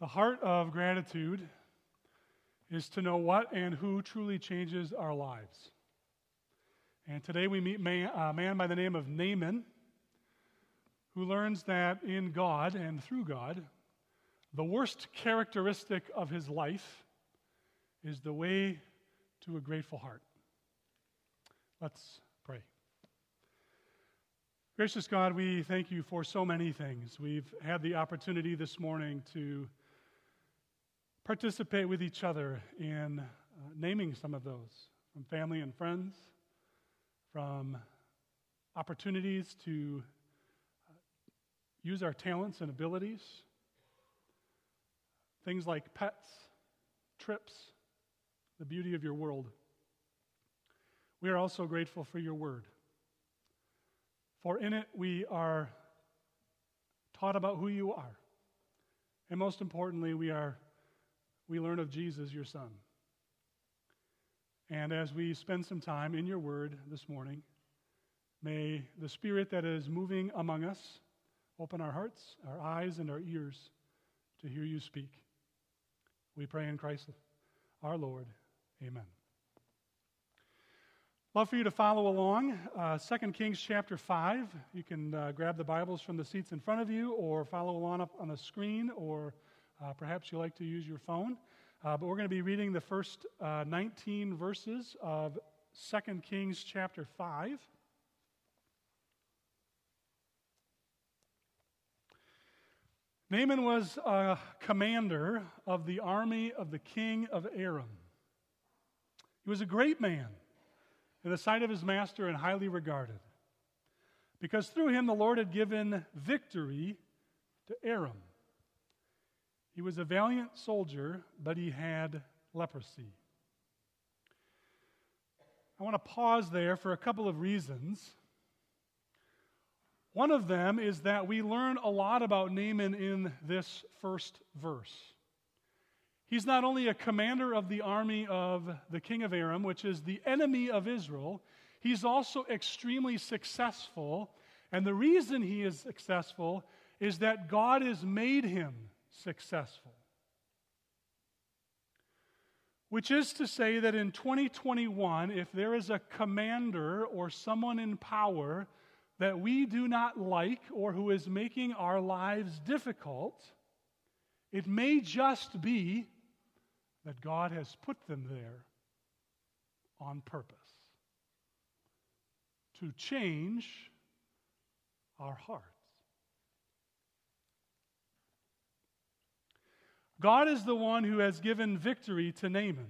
The heart of gratitude is to know what and who truly changes our lives. And today we meet a man by the name of Naaman, who learns that in God and through God, the worst characteristic of his life is the way to a grateful heart. Let's pray. Gracious God, we thank you for so many things. We've had the opportunity this morning to participate with each other in uh, naming some of those from family and friends, from opportunities to uh, use our talents and abilities, things like pets, trips, the beauty of your world. We are also grateful for your word. For in it we are taught about who you are. And most importantly, we are we learn of Jesus, your son. And as we spend some time in your word this morning, may the spirit that is moving among us open our hearts, our eyes, and our ears to hear you speak. We pray in Christ our Lord. Amen. Love for you to follow along. Uh, 2 Kings chapter 5. You can uh, grab the Bibles from the seats in front of you or follow along up on the screen or uh, perhaps you like to use your phone. Uh, but we're going to be reading the first uh, 19 verses of 2 Kings chapter 5. Naaman was a commander of the army of the king of Aram. He was a great man in the sight of his master and highly regarded, because through him the Lord had given victory to Aram. He was a valiant soldier, but he had leprosy. I want to pause there for a couple of reasons. One of them is that we learn a lot about Naaman in this first verse. He's not only a commander of the army of the king of Aram, which is the enemy of Israel, he's also extremely successful. And the reason he is successful is that God has made him successful. Which is to say that in 2021, if there is a commander or someone in power that we do not like or who is making our lives difficult, it may just be that God has put them there on purpose to change our heart. God is the one who has given victory to Naaman.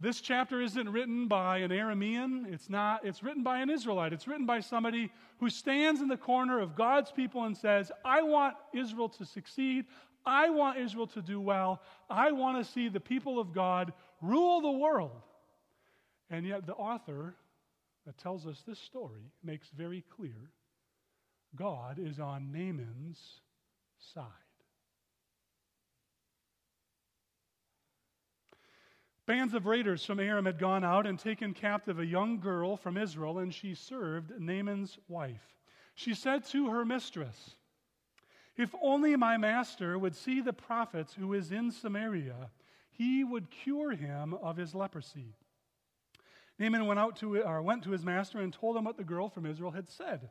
This chapter isn't written by an Aramean. It's not, it's written by an Israelite. It's written by somebody who stands in the corner of God's people and says, I want Israel to succeed. I want Israel to do well. I want to see the people of God rule the world. And yet, the author that tells us this story makes very clear God is on Naaman's side. Bands of raiders from Aram had gone out and taken captive a young girl from Israel, and she served Naaman's wife. She said to her mistress, If only my master would see the prophet who is in Samaria, he would cure him of his leprosy. Naaman went out to or went to his master and told him what the girl from Israel had said.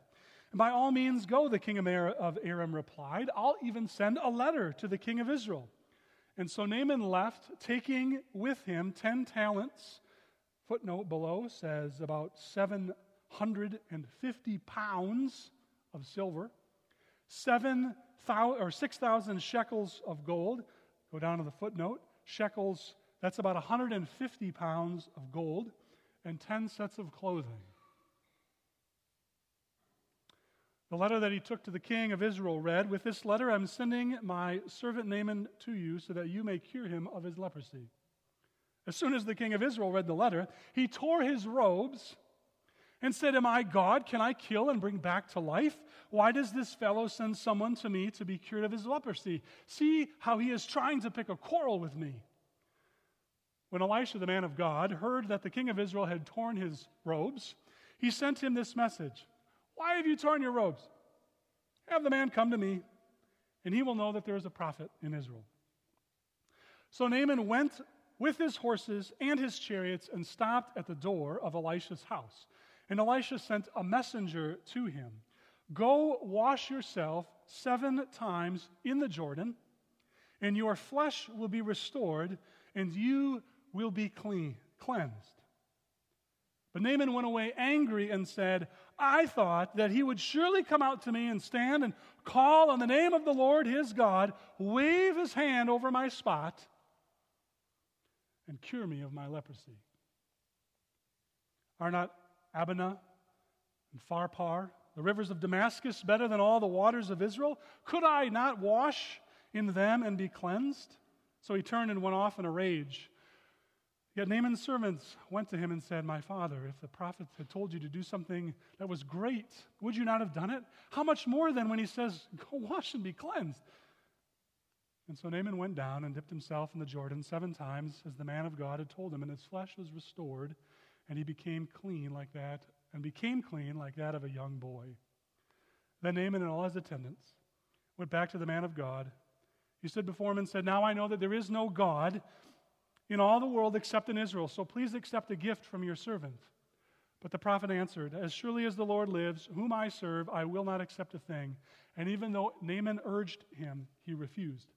By all means go, the king of Aram replied. I'll even send a letter to the king of Israel. And so Naaman left, taking with him 10 talents. Footnote below says about 750 pounds of silver, 7, or 6,000 shekels of gold. Go down to the footnote. Shekels, that's about 150 pounds of gold, and 10 sets of clothing. The letter that he took to the king of Israel read With this letter I'm sending my servant Naaman to you so that you may cure him of his leprosy. As soon as the king of Israel read the letter, he tore his robes and said, Am I God? Can I kill and bring back to life? Why does this fellow send someone to me to be cured of his leprosy? See how he is trying to pick a quarrel with me. When Elisha, the man of God, heard that the king of Israel had torn his robes, he sent him this message why have you torn your robes? Have the man come to me, and he will know that there is a prophet in Israel. So Naaman went with his horses and his chariots and stopped at the door of Elisha's house. And Elisha sent a messenger to him Go wash yourself seven times in the Jordan, and your flesh will be restored, and you will be clean, cleansed. But Naaman went away angry and said, I thought that he would surely come out to me and stand and call on the name of the Lord his God, wave his hand over my spot, and cure me of my leprosy. Are not Abana and Pharpar, the rivers of Damascus, better than all the waters of Israel? Could I not wash in them and be cleansed? So he turned and went off in a rage. Yet Naaman's servants went to him and said, My father, if the prophet had told you to do something that was great, would you not have done it? How much more then when he says, Go wash and be cleansed? And so Naaman went down and dipped himself in the Jordan seven times, as the man of God had told him, and his flesh was restored, and he became clean like that, and became clean like that of a young boy. Then Naaman and all his attendants went back to the man of God. He stood before him and said, Now I know that there is no God in all the world except in Israel, so please accept a gift from your servant. But the prophet answered, As surely as the Lord lives, whom I serve, I will not accept a thing. And even though Naaman urged him, he refused.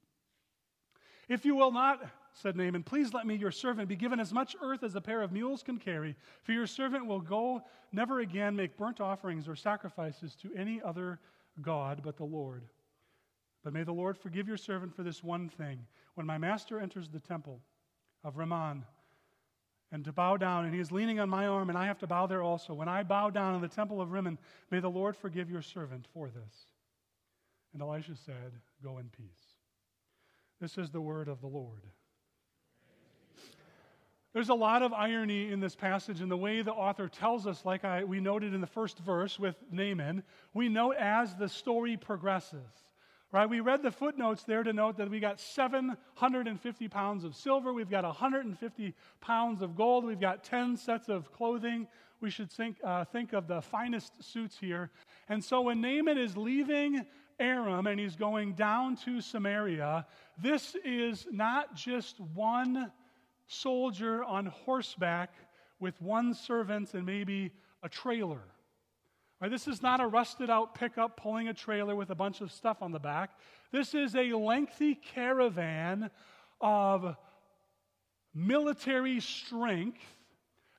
If you will not, said Naaman, please let me, your servant, be given as much earth as a pair of mules can carry, for your servant will go never again make burnt offerings or sacrifices to any other God but the Lord. But may the Lord forgive your servant for this one thing. When my master enters the temple of Rimmon, and to bow down, and he is leaning on my arm, and I have to bow there also. When I bow down in the temple of Rimmon, may the Lord forgive your servant for this. And Elisha said, Go in peace. This is the word of the Lord. There's a lot of irony in this passage in the way the author tells us, like I, we noted in the first verse with Naaman. We note as the story progresses. Right? We read the footnotes there to note that we got 750 pounds of silver, we've got 150 pounds of gold, we've got 10 sets of clothing. We should think, uh, think of the finest suits here. And so when Naaman is leaving Aram and he's going down to Samaria, this is not just one soldier on horseback with one servant and maybe a trailer. Right, this is not a rusted out pickup pulling a trailer with a bunch of stuff on the back. This is a lengthy caravan of military strength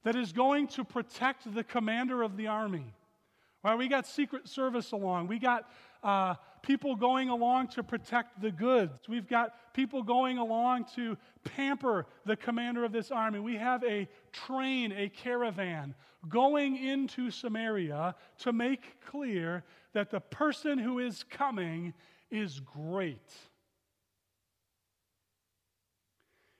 that is going to protect the commander of the army. Right, we got Secret Service along. We got uh, people going along to protect the goods. We've got people going along to pamper the commander of this army. We have a train, a caravan going into Samaria to make clear that the person who is coming is great.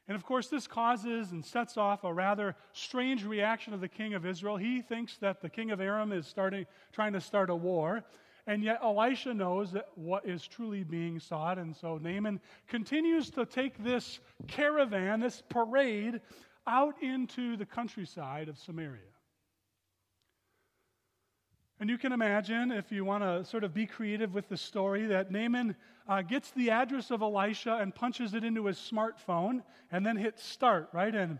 And of course, this causes and sets off a rather strange reaction of the king of Israel. He thinks that the king of Aram is starting, trying to start a war. And yet Elisha knows that what is truly being sought. And so Naaman continues to take this caravan, this parade, out into the countryside of Samaria. And you can imagine, if you want to sort of be creative with the story, that Naaman uh, gets the address of Elisha and punches it into his smartphone and then hits start, right? And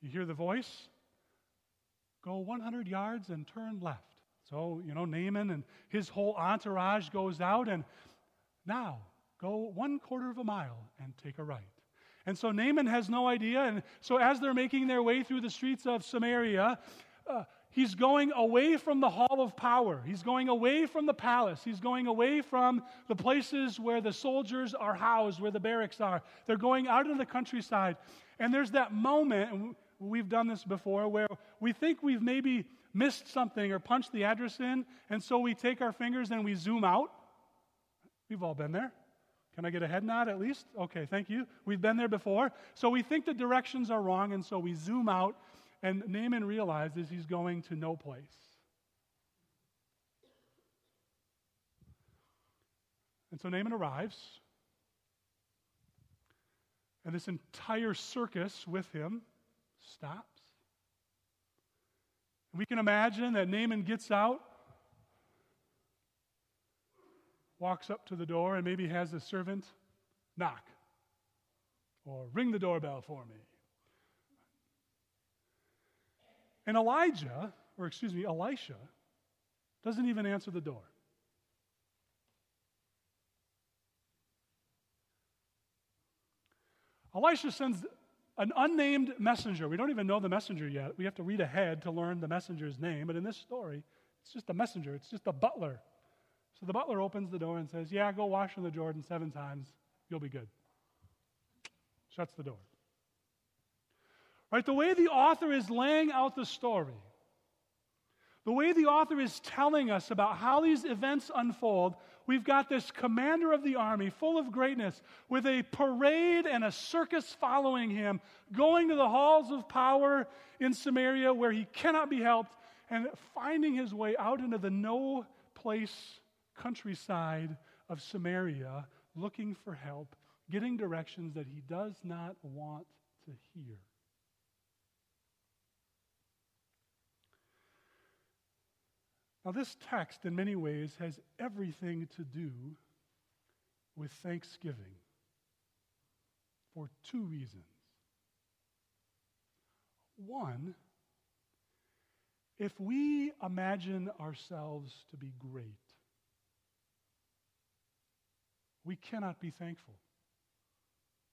you hear the voice go 100 yards and turn left. So, you know, Naaman and his whole entourage goes out and now go one quarter of a mile and take a right. And so Naaman has no idea. And so as they're making their way through the streets of Samaria, uh, he's going away from the hall of power. He's going away from the palace. He's going away from the places where the soldiers are housed, where the barracks are. They're going out into the countryside. And there's that moment, and we've done this before, where we think we've maybe missed something or punched the address in, and so we take our fingers and we zoom out. We've all been there. Can I get a head nod at least? Okay, thank you. We've been there before. So we think the directions are wrong, and so we zoom out, and Naaman realizes he's going to no place. And so Naaman arrives, and this entire circus with him stops. We can imagine that Naaman gets out walks up to the door and maybe has the servant knock or ring the doorbell for me. And Elijah, or excuse me, Elisha, doesn't even answer the door. Elisha sends an unnamed messenger. We don't even know the messenger yet. We have to read ahead to learn the messenger's name. But in this story, it's just a messenger, it's just a butler. So the butler opens the door and says, Yeah, go wash in the Jordan seven times. You'll be good. Shuts the door. Right? The way the author is laying out the story, the way the author is telling us about how these events unfold, we've got this commander of the army full of greatness with a parade and a circus following him, going to the halls of power in Samaria where he cannot be helped, and finding his way out into the no place countryside of Samaria looking for help, getting directions that he does not want to hear. Now, this text, in many ways, has everything to do with Thanksgiving for two reasons. One, if we imagine ourselves to be great, we cannot be thankful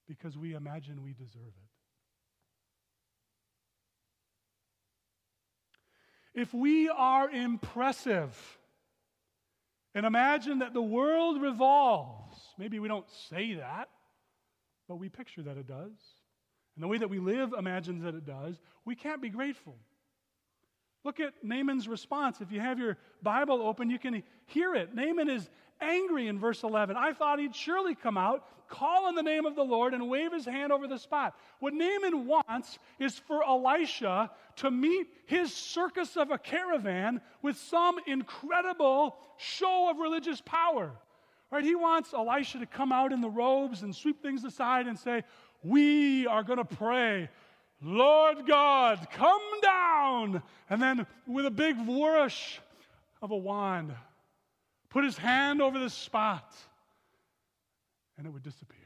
because we imagine we deserve it. If we are impressive and imagine that the world revolves, maybe we don't say that, but we picture that it does. And the way that we live imagines that it does, we can't be grateful. Look at Naaman's response. If you have your Bible open, you can hear it. Naaman is angry in verse 11. I thought he'd surely come out, call on the name of the Lord, and wave his hand over the spot. What Naaman wants is for Elisha to meet his circus of a caravan with some incredible show of religious power. Right? He wants Elisha to come out in the robes and sweep things aside and say, We are going to pray. Lord God, come down. And then with a big flourish of a wand, put his hand over the spot, and it would disappear.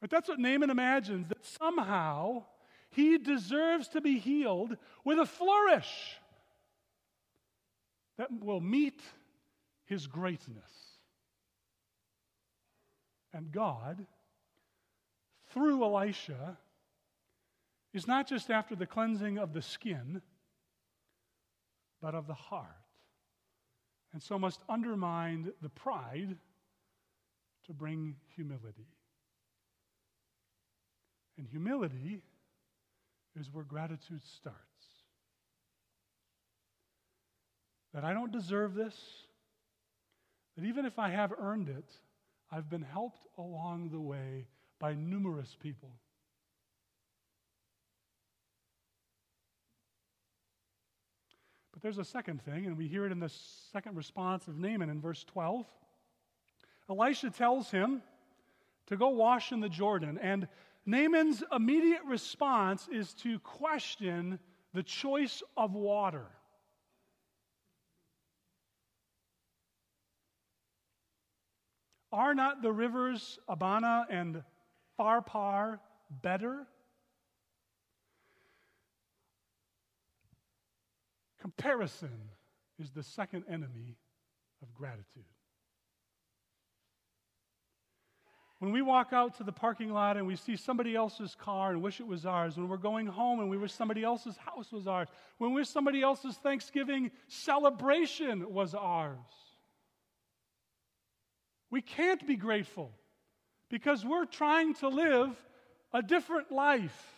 But that's what Naaman imagines that somehow he deserves to be healed with a flourish that will meet his greatness. And God, through Elisha, is not just after the cleansing of the skin, but of the heart and so must undermine the pride to bring humility. And humility is where gratitude starts. That I don't deserve this, that even if I have earned it, I've been helped along the way by numerous people. But there's a second thing, and we hear it in the second response of Naaman in verse 12. Elisha tells him to go wash in the Jordan, and Naaman's immediate response is to question the choice of water. Are not the rivers Abana and Pharpar better? Comparison is the second enemy of gratitude. When we walk out to the parking lot and we see somebody else's car and wish it was ours, when we're going home and we wish somebody else's house was ours, when we wish somebody else's Thanksgiving celebration was ours, we can't be grateful because we're trying to live a different life.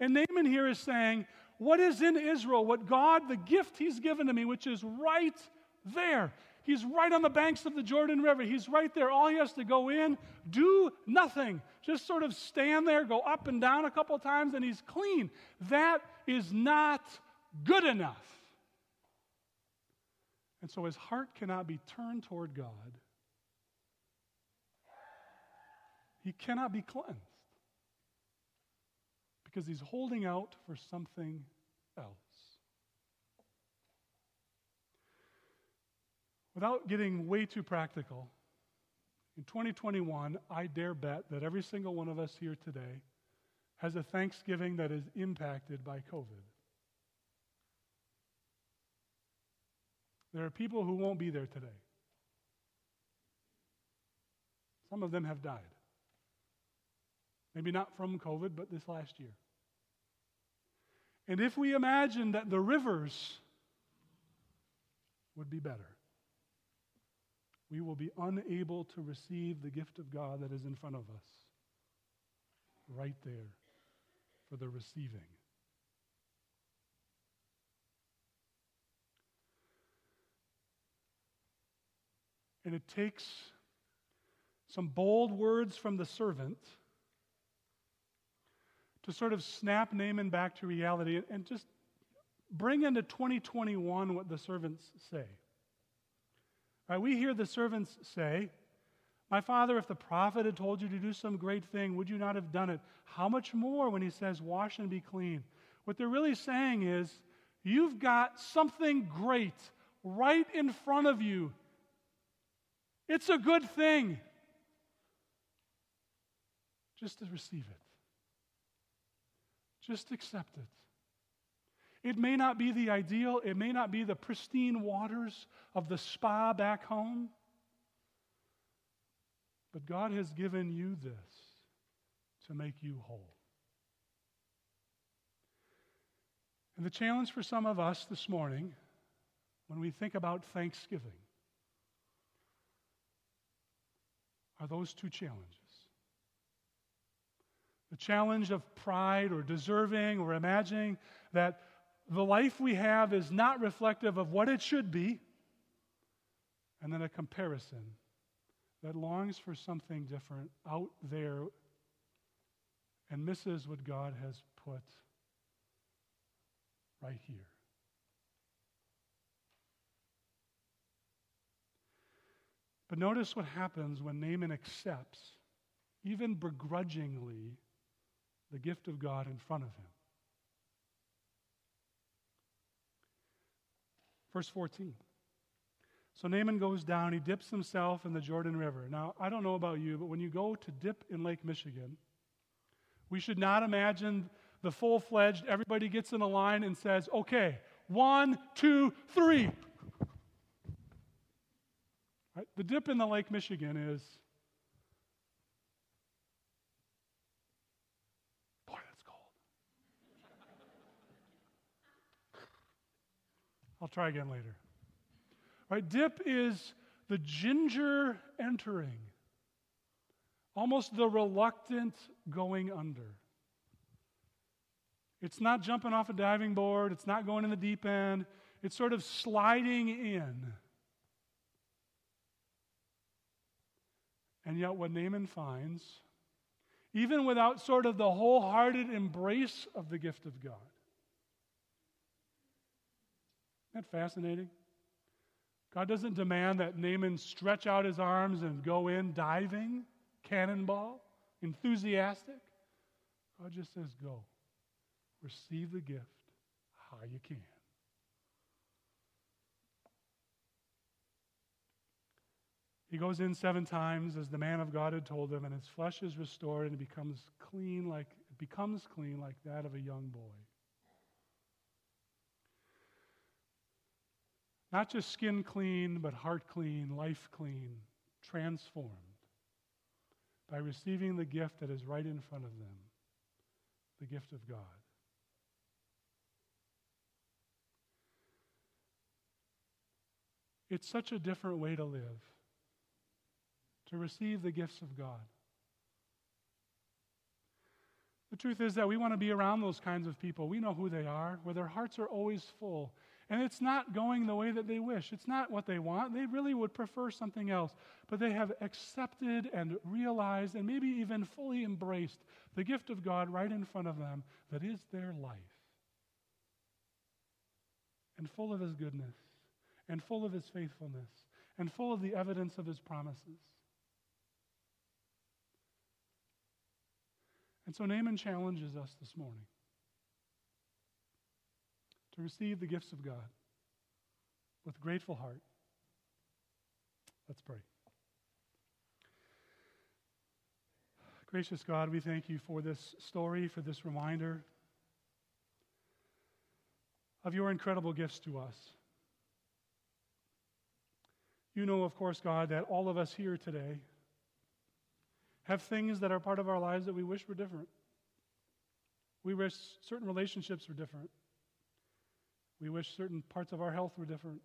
And Naaman here is saying, what is in Israel, what God, the gift He's given to me, which is right there. He's right on the banks of the Jordan River. He's right there. All he has to go in, do nothing, just sort of stand there, go up and down a couple times, and he's clean. That is not good enough. And so his heart cannot be turned toward God. He cannot be cleansed because he's holding out for something else. Without getting way too practical, in 2021, I dare bet that every single one of us here today has a Thanksgiving that is impacted by COVID. There are people who won't be there today. Some of them have died. Maybe not from COVID, but this last year. And if we imagine that the rivers would be better, we will be unable to receive the gift of God that is in front of us right there for the receiving. And it takes some bold words from the servant to sort of snap Naaman back to reality and just bring into 2021 what the servants say. Right, we hear the servants say, My father, if the prophet had told you to do some great thing, would you not have done it? How much more when he says, Wash and be clean? What they're really saying is, You've got something great right in front of you. It's a good thing. Just to receive it. Just accept it. It may not be the ideal, it may not be the pristine waters of the spa back home, but God has given you this to make you whole. And the challenge for some of us this morning, when we think about Thanksgiving, are those two challenges. The challenge of pride or deserving or imagining that the life we have is not reflective of what it should be, and then a comparison that longs for something different out there and misses what God has put right here. But notice what happens when Naaman accepts, even begrudgingly, the gift of God in front of him. Verse 14. So Naaman goes down, he dips himself in the Jordan River. Now, I don't know about you, but when you go to dip in Lake Michigan, we should not imagine the full fledged, everybody gets in a line and says, okay, one, two, three. Right? The dip in the Lake Michigan is boy, that's cold. I'll try again later. Right? Dip is the ginger entering, almost the reluctant going under. It's not jumping off a diving board, it's not going in the deep end, it's sort of sliding in. And yet, what Naaman finds, even without sort of the wholehearted embrace of the gift of God, isn't that fascinating? God doesn't demand that Naaman stretch out his arms and go in diving, cannonball, enthusiastic. God just says, Go. Receive the gift how you can. He goes in seven times as the man of God had told him, and his flesh is restored and it becomes clean like becomes clean like that of a young boy. Not just skin clean, but heart clean, life clean, transformed by receiving the gift that is right in front of them the gift of God. It's such a different way to live to receive the gifts of God. The truth is that we want to be around those kinds of people. We know who they are, where their hearts are always full. And it's not going the way that they wish. It's not what they want. They really would prefer something else. But they have accepted and realized and maybe even fully embraced the gift of God right in front of them that is their life. And full of His goodness, and full of His faithfulness, and full of the evidence of His promises. And so Naaman challenges us this morning to receive the gifts of God with grateful heart Let's pray. Gracious God, we thank you for this story, for this reminder of your incredible gifts to us. You know, of course, God, that all of us here today have things that are part of our lives that we wish were different. We wish certain relationships were different. We wish certain parts of our health were different.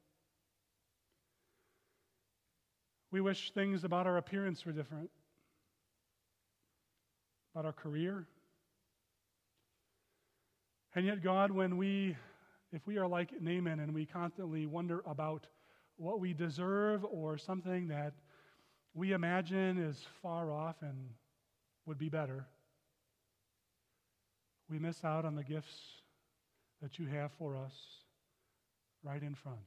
We wish things about our appearance were different, about our career. And yet, God, when we, if we are like Naaman and we constantly wonder about what we deserve or something that we imagine is far off and would be better, we miss out on the gifts that you have for us right in front.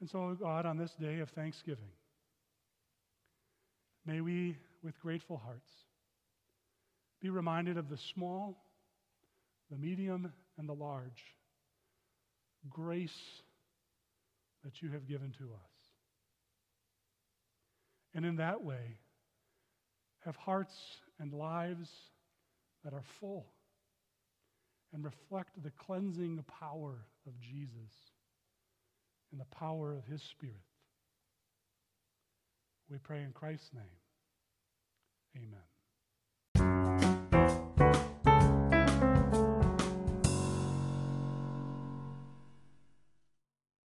And so, God, on this day of thanksgiving, may we, with grateful hearts, be reminded of the small, the medium, and the large grace that you have given to us. And in that way, have hearts and lives that are full and reflect the cleansing power of Jesus and the power of his Spirit. We pray in Christ's name. Amen.